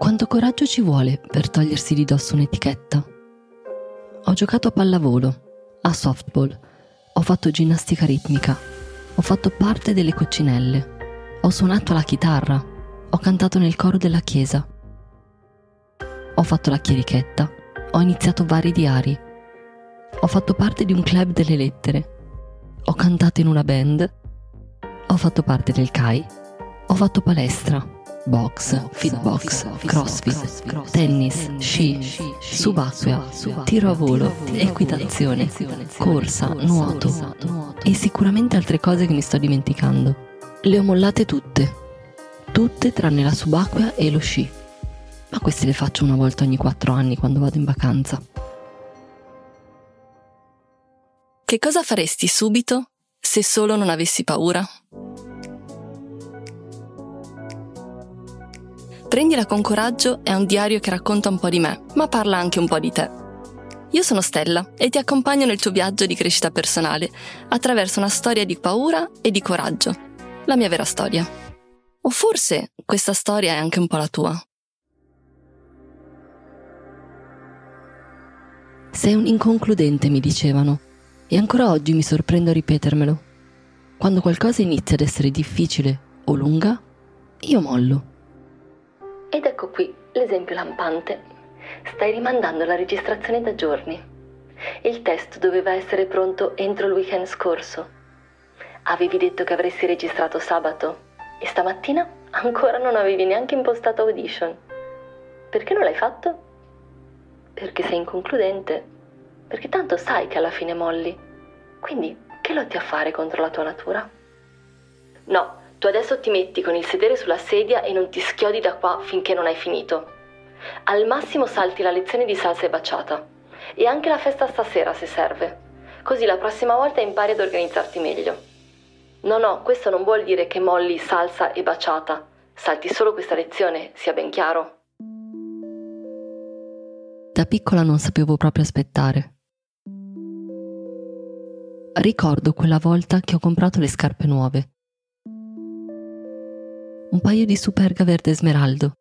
Quanto coraggio ci vuole per togliersi di dosso un'etichetta? Ho giocato a pallavolo, a softball, ho fatto ginnastica ritmica, ho fatto parte delle coccinelle, ho suonato la chitarra, ho cantato nel coro della chiesa, ho fatto la chierichetta, ho iniziato vari diari, ho fatto parte di un club delle lettere, ho cantato in una band, ho fatto parte del CAI, ho fatto palestra box, fitbox, crossfit, tennis, sci, subacquea, tiro a volo, equitazione, corsa, nuoto e sicuramente altre cose che mi sto dimenticando. Le ho mollate tutte, tutte tranne la subacquea e lo sci. Ma queste le faccio una volta ogni quattro anni quando vado in vacanza. Che cosa faresti subito se solo non avessi paura? Prendila con coraggio è un diario che racconta un po' di me, ma parla anche un po' di te. Io sono Stella e ti accompagno nel tuo viaggio di crescita personale attraverso una storia di paura e di coraggio, la mia vera storia. O forse questa storia è anche un po' la tua. Sei un inconcludente, mi dicevano, e ancora oggi mi sorprendo a ripetermelo. Quando qualcosa inizia ad essere difficile o lunga, io mollo. Ed ecco qui l'esempio lampante. Stai rimandando la registrazione da giorni. Il test doveva essere pronto entro il weekend scorso. Avevi detto che avresti registrato sabato e stamattina ancora non avevi neanche impostato audition. Perché non l'hai fatto? Perché sei inconcludente. Perché tanto sai che alla fine molli. Quindi che lotti a fare contro la tua natura? No, tu adesso ti metti con il sedere sulla sedia e non ti schiodi da qua finché non hai finito. Al massimo salti la lezione di salsa e baciata. E anche la festa stasera se serve. Così la prossima volta impari ad organizzarti meglio. No, no, questo non vuol dire che molli salsa e baciata. Salti solo questa lezione, sia ben chiaro. Da piccola non sapevo proprio aspettare. Ricordo quella volta che ho comprato le scarpe nuove un paio di superga verde smeraldo.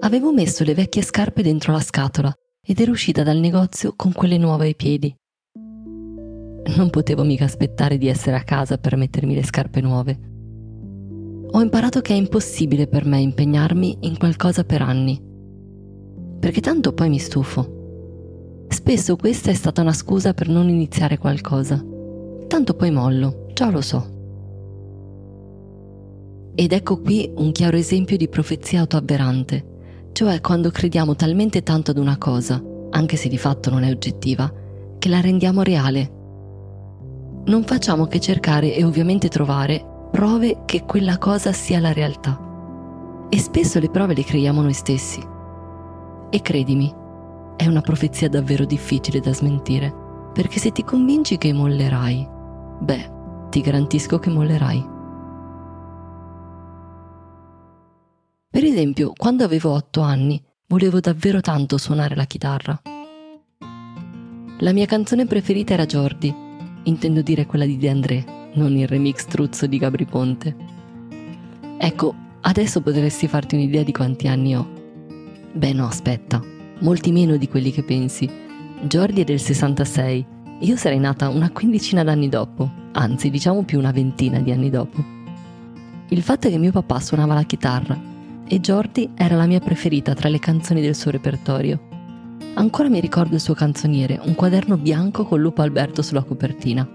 Avevo messo le vecchie scarpe dentro la scatola ed ero uscita dal negozio con quelle nuove ai piedi. Non potevo mica aspettare di essere a casa per mettermi le scarpe nuove. Ho imparato che è impossibile per me impegnarmi in qualcosa per anni, perché tanto poi mi stufo. Spesso questa è stata una scusa per non iniziare qualcosa. Tanto poi mollo, già lo so. Ed ecco qui un chiaro esempio di profezia autoavverante, cioè quando crediamo talmente tanto ad una cosa, anche se di fatto non è oggettiva, che la rendiamo reale. Non facciamo che cercare e ovviamente trovare prove che quella cosa sia la realtà. E spesso le prove le creiamo noi stessi. E credimi, è una profezia davvero difficile da smentire, perché se ti convinci che mollerai, beh, ti garantisco che mollerai. Esempio, quando avevo otto anni, volevo davvero tanto suonare la chitarra. La mia canzone preferita era Jordi, intendo dire quella di De André, non il remix truzzo di Gabri Ponte. Ecco, adesso potresti farti un'idea di quanti anni ho. Beh no, aspetta, molti meno di quelli che pensi. Jordi è del 66, io sarei nata una quindicina d'anni dopo, anzi diciamo più una ventina di anni dopo. Il fatto è che mio papà suonava la chitarra e Jordi era la mia preferita tra le canzoni del suo repertorio. Ancora mi ricordo il suo canzoniere, un quaderno bianco con Lupo Alberto sulla copertina.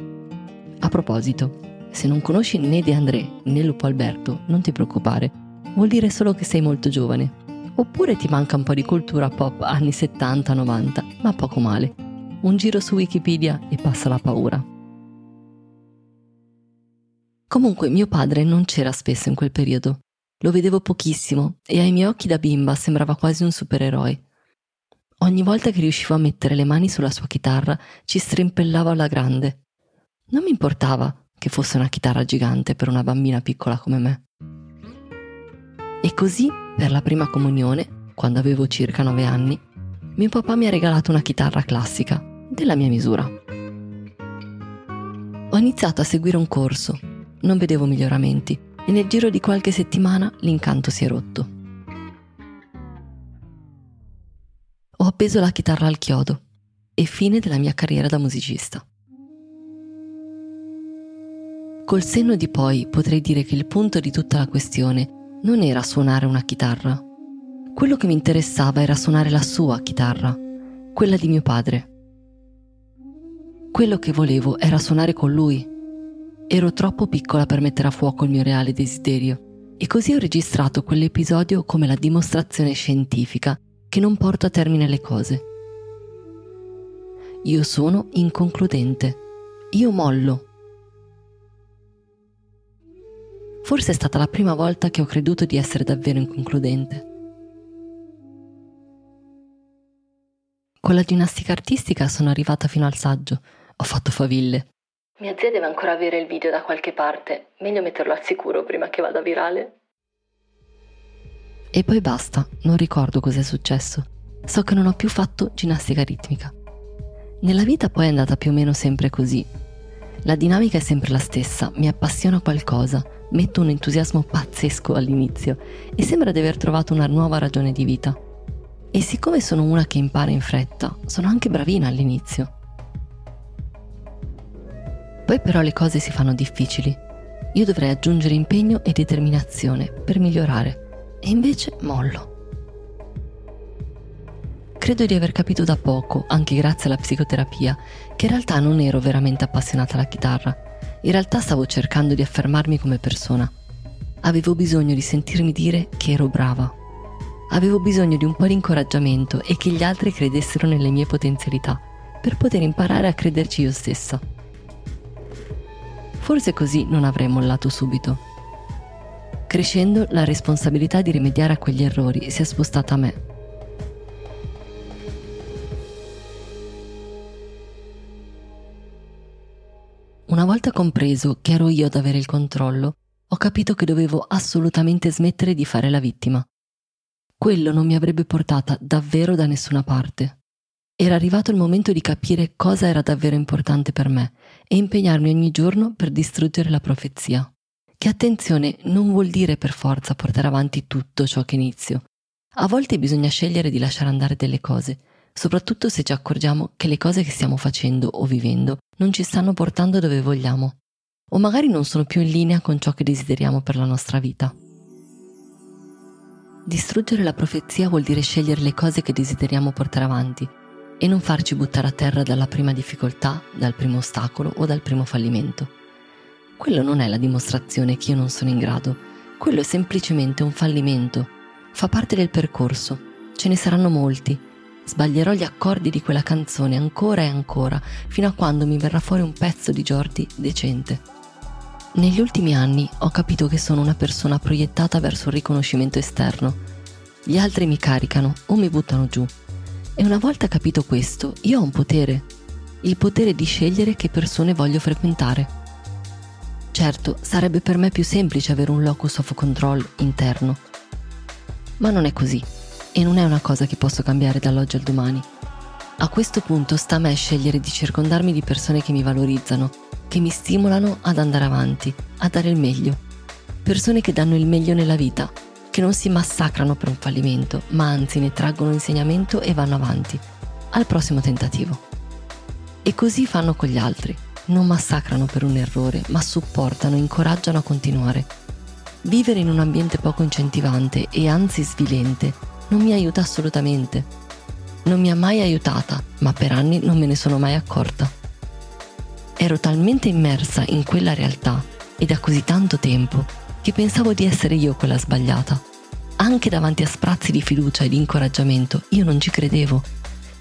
A proposito, se non conosci né De André né Lupo Alberto, non ti preoccupare, vuol dire solo che sei molto giovane. Oppure ti manca un po' di cultura pop anni 70-90, ma poco male. Un giro su Wikipedia e passa la paura. Comunque mio padre non c'era spesso in quel periodo lo vedevo pochissimo e ai miei occhi da bimba sembrava quasi un supereroe. Ogni volta che riuscivo a mettere le mani sulla sua chitarra ci strimpellavo alla grande. Non mi importava che fosse una chitarra gigante per una bambina piccola come me. E così, per la prima comunione, quando avevo circa nove anni, mio papà mi ha regalato una chitarra classica, della mia misura. Ho iniziato a seguire un corso, non vedevo miglioramenti e nel giro di qualche settimana l'incanto si è rotto. Ho appeso la chitarra al chiodo e fine della mia carriera da musicista. Col senno di poi potrei dire che il punto di tutta la questione non era suonare una chitarra. Quello che mi interessava era suonare la sua chitarra, quella di mio padre. Quello che volevo era suonare con lui Ero troppo piccola per mettere a fuoco il mio reale desiderio e così ho registrato quell'episodio come la dimostrazione scientifica che non porto a termine le cose. Io sono inconcludente. Io mollo. Forse è stata la prima volta che ho creduto di essere davvero inconcludente. Con la ginnastica artistica sono arrivata fino al saggio. Ho fatto faville. Mia zia deve ancora avere il video da qualche parte. Meglio metterlo al sicuro prima che vada virale. E poi basta, non ricordo cos'è successo. So che non ho più fatto ginnastica ritmica. Nella vita poi è andata più o meno sempre così. La dinamica è sempre la stessa, mi appassiona qualcosa, metto un entusiasmo pazzesco all'inizio e sembra di aver trovato una nuova ragione di vita. E siccome sono una che impara in fretta, sono anche bravina all'inizio. Poi però le cose si fanno difficili. Io dovrei aggiungere impegno e determinazione per migliorare e invece mollo. Credo di aver capito da poco, anche grazie alla psicoterapia, che in realtà non ero veramente appassionata alla chitarra. In realtà stavo cercando di affermarmi come persona. Avevo bisogno di sentirmi dire che ero brava Avevo bisogno di un po' di incoraggiamento e che gli altri credessero nelle mie potenzialità per poter imparare a crederci io stessa. Forse così non avrei mollato subito. Crescendo, la responsabilità di rimediare a quegli errori si è spostata a me. Una volta compreso che ero io ad avere il controllo, ho capito che dovevo assolutamente smettere di fare la vittima quello non mi avrebbe portata davvero da nessuna parte. Era arrivato il momento di capire cosa era davvero importante per me e impegnarmi ogni giorno per distruggere la profezia. Che attenzione non vuol dire per forza portare avanti tutto ciò che inizio. A volte bisogna scegliere di lasciare andare delle cose, soprattutto se ci accorgiamo che le cose che stiamo facendo o vivendo non ci stanno portando dove vogliamo, o magari non sono più in linea con ciò che desideriamo per la nostra vita. Distruggere la profezia vuol dire scegliere le cose che desideriamo portare avanti e non farci buttare a terra dalla prima difficoltà, dal primo ostacolo o dal primo fallimento. Quello non è la dimostrazione che io non sono in grado, quello è semplicemente un fallimento. Fa parte del percorso, ce ne saranno molti. Sbaglierò gli accordi di quella canzone ancora e ancora, fino a quando mi verrà fuori un pezzo di Jordi decente. Negli ultimi anni ho capito che sono una persona proiettata verso il riconoscimento esterno. Gli altri mi caricano o mi buttano giù. E una volta capito questo, io ho un potere. Il potere di scegliere che persone voglio frequentare. Certo, sarebbe per me più semplice avere un locus of control interno. Ma non è così. E non è una cosa che posso cambiare dall'oggi al domani. A questo punto sta a me scegliere di circondarmi di persone che mi valorizzano che mi stimolano ad andare avanti, a dare il meglio. Persone che danno il meglio nella vita, che non si massacrano per un fallimento, ma anzi ne traggono insegnamento e vanno avanti, al prossimo tentativo. E così fanno con gli altri. Non massacrano per un errore, ma supportano, incoraggiano a continuare. Vivere in un ambiente poco incentivante e anzi svilente non mi aiuta assolutamente. Non mi ha mai aiutata, ma per anni non me ne sono mai accorta. Ero talmente immersa in quella realtà e da così tanto tempo che pensavo di essere io quella sbagliata. Anche davanti a sprazzi di fiducia e di incoraggiamento io non ci credevo.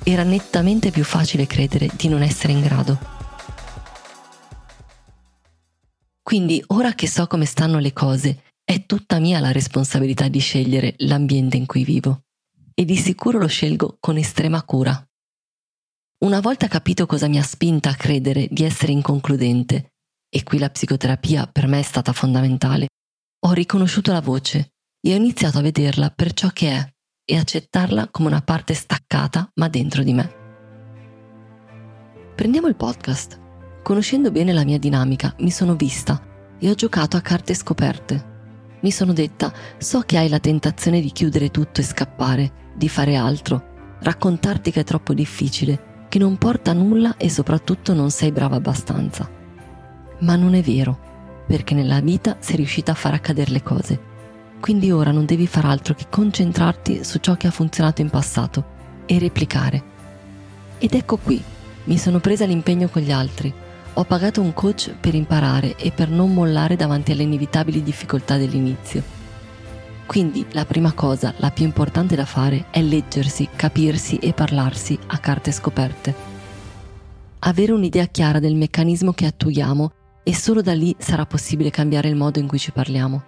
Era nettamente più facile credere di non essere in grado. Quindi ora che so come stanno le cose, è tutta mia la responsabilità di scegliere l'ambiente in cui vivo. E di sicuro lo scelgo con estrema cura. Una volta capito cosa mi ha spinta a credere di essere inconcludente, e qui la psicoterapia per me è stata fondamentale, ho riconosciuto la voce e ho iniziato a vederla per ciò che è e accettarla come una parte staccata ma dentro di me. Prendiamo il podcast. Conoscendo bene la mia dinamica, mi sono vista e ho giocato a carte scoperte. Mi sono detta, so che hai la tentazione di chiudere tutto e scappare, di fare altro, raccontarti che è troppo difficile, che non porta a nulla e soprattutto non sei brava abbastanza. Ma non è vero, perché nella vita sei riuscita a far accadere le cose. Quindi ora non devi far altro che concentrarti su ciò che ha funzionato in passato e replicare. Ed ecco qui, mi sono presa l'impegno con gli altri, ho pagato un coach per imparare e per non mollare davanti alle inevitabili difficoltà dell'inizio. Quindi la prima cosa, la più importante da fare, è leggersi, capirsi e parlarsi a carte scoperte. Avere un'idea chiara del meccanismo che attuiamo e solo da lì sarà possibile cambiare il modo in cui ci parliamo.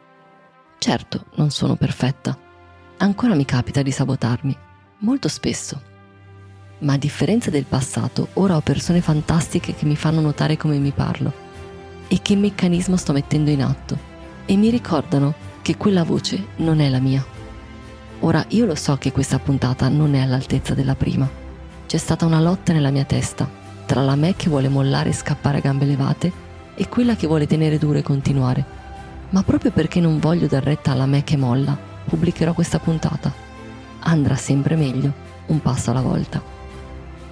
Certo, non sono perfetta. Ancora mi capita di sabotarmi, molto spesso ma a differenza del passato, ora ho persone fantastiche che mi fanno notare come mi parlo e che meccanismo sto mettendo in atto e mi ricordano che quella voce non è la mia. Ora io lo so che questa puntata non è all'altezza della prima. C'è stata una lotta nella mia testa tra la me che vuole mollare e scappare a gambe levate e quella che vuole tenere duro e continuare. Ma proprio perché non voglio dar retta alla me che molla, pubblicherò questa puntata. Andrà sempre meglio, un passo alla volta.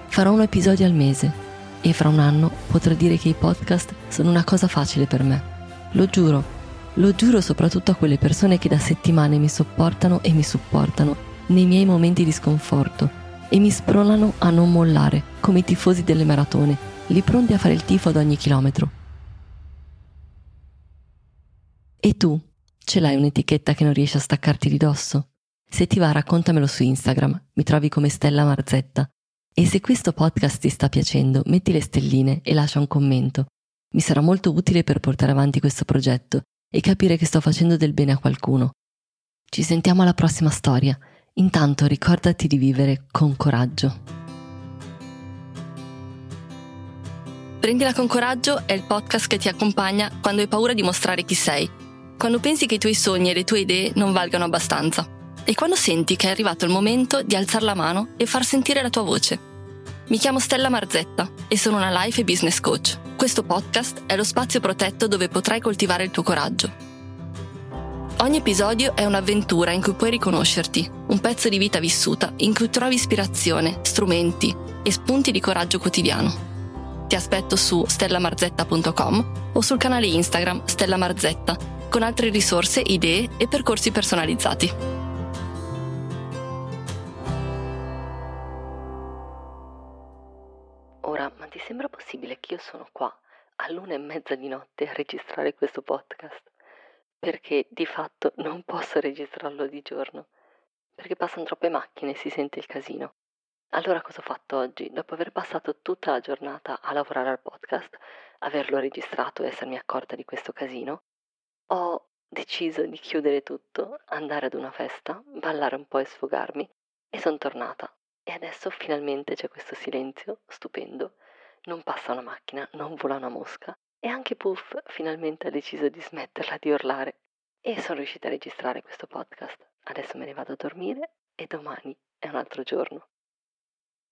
Farò un episodio al mese e fra un anno potrò dire che i podcast sono una cosa facile per me. Lo giuro, lo giuro soprattutto a quelle persone che da settimane mi sopportano e mi supportano nei miei momenti di sconforto e mi spronano a non mollare, come i tifosi delle maratone, lì pronti a fare il tifo ad ogni chilometro. E tu, ce l'hai un'etichetta che non riesci a staccarti di dosso? Se ti va raccontamelo su Instagram, mi trovi come Stella Marzetta e se questo podcast ti sta piacendo, metti le stelline e lascia un commento. Mi sarà molto utile per portare avanti questo progetto e capire che sto facendo del bene a qualcuno. Ci sentiamo alla prossima storia. Intanto ricordati di vivere con coraggio. Prendila con coraggio è il podcast che ti accompagna quando hai paura di mostrare chi sei, quando pensi che i tuoi sogni e le tue idee non valgano abbastanza e quando senti che è arrivato il momento di alzare la mano e far sentire la tua voce. Mi chiamo Stella Marzetta e sono una life e business coach. Questo podcast è lo spazio protetto dove potrai coltivare il tuo coraggio. Ogni episodio è un'avventura in cui puoi riconoscerti, un pezzo di vita vissuta in cui trovi ispirazione, strumenti e spunti di coraggio quotidiano. Ti aspetto su stellamarzetta.com o sul canale Instagram Stella Marzetta con altre risorse, idee e percorsi personalizzati. ti sembra possibile che io sono qua all'una e mezza di notte a registrare questo podcast? Perché di fatto non posso registrarlo di giorno, perché passano troppe macchine e si sente il casino. Allora cosa ho fatto oggi? Dopo aver passato tutta la giornata a lavorare al podcast, averlo registrato e essermi accorta di questo casino, ho deciso di chiudere tutto, andare ad una festa, ballare un po' e sfogarmi e sono tornata. E adesso finalmente c'è questo silenzio stupendo non passa una macchina, non vola una mosca e anche Puff finalmente ha deciso di smetterla di urlare e sono riuscita a registrare questo podcast. Adesso me ne vado a dormire e domani è un altro giorno.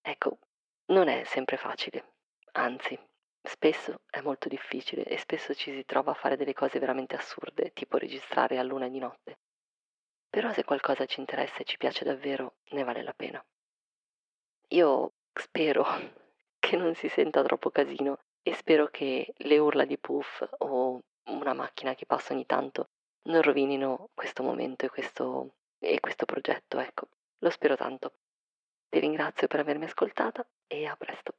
Ecco, non è sempre facile, anzi, spesso è molto difficile e spesso ci si trova a fare delle cose veramente assurde, tipo registrare a luna di notte. Però se qualcosa ci interessa e ci piace davvero, ne vale la pena. Io spero che non si senta troppo casino e spero che le urla di Puff o una macchina che passa ogni tanto non rovinino questo momento e questo, e questo progetto, ecco. Lo spero tanto. Ti ringrazio per avermi ascoltata e a presto.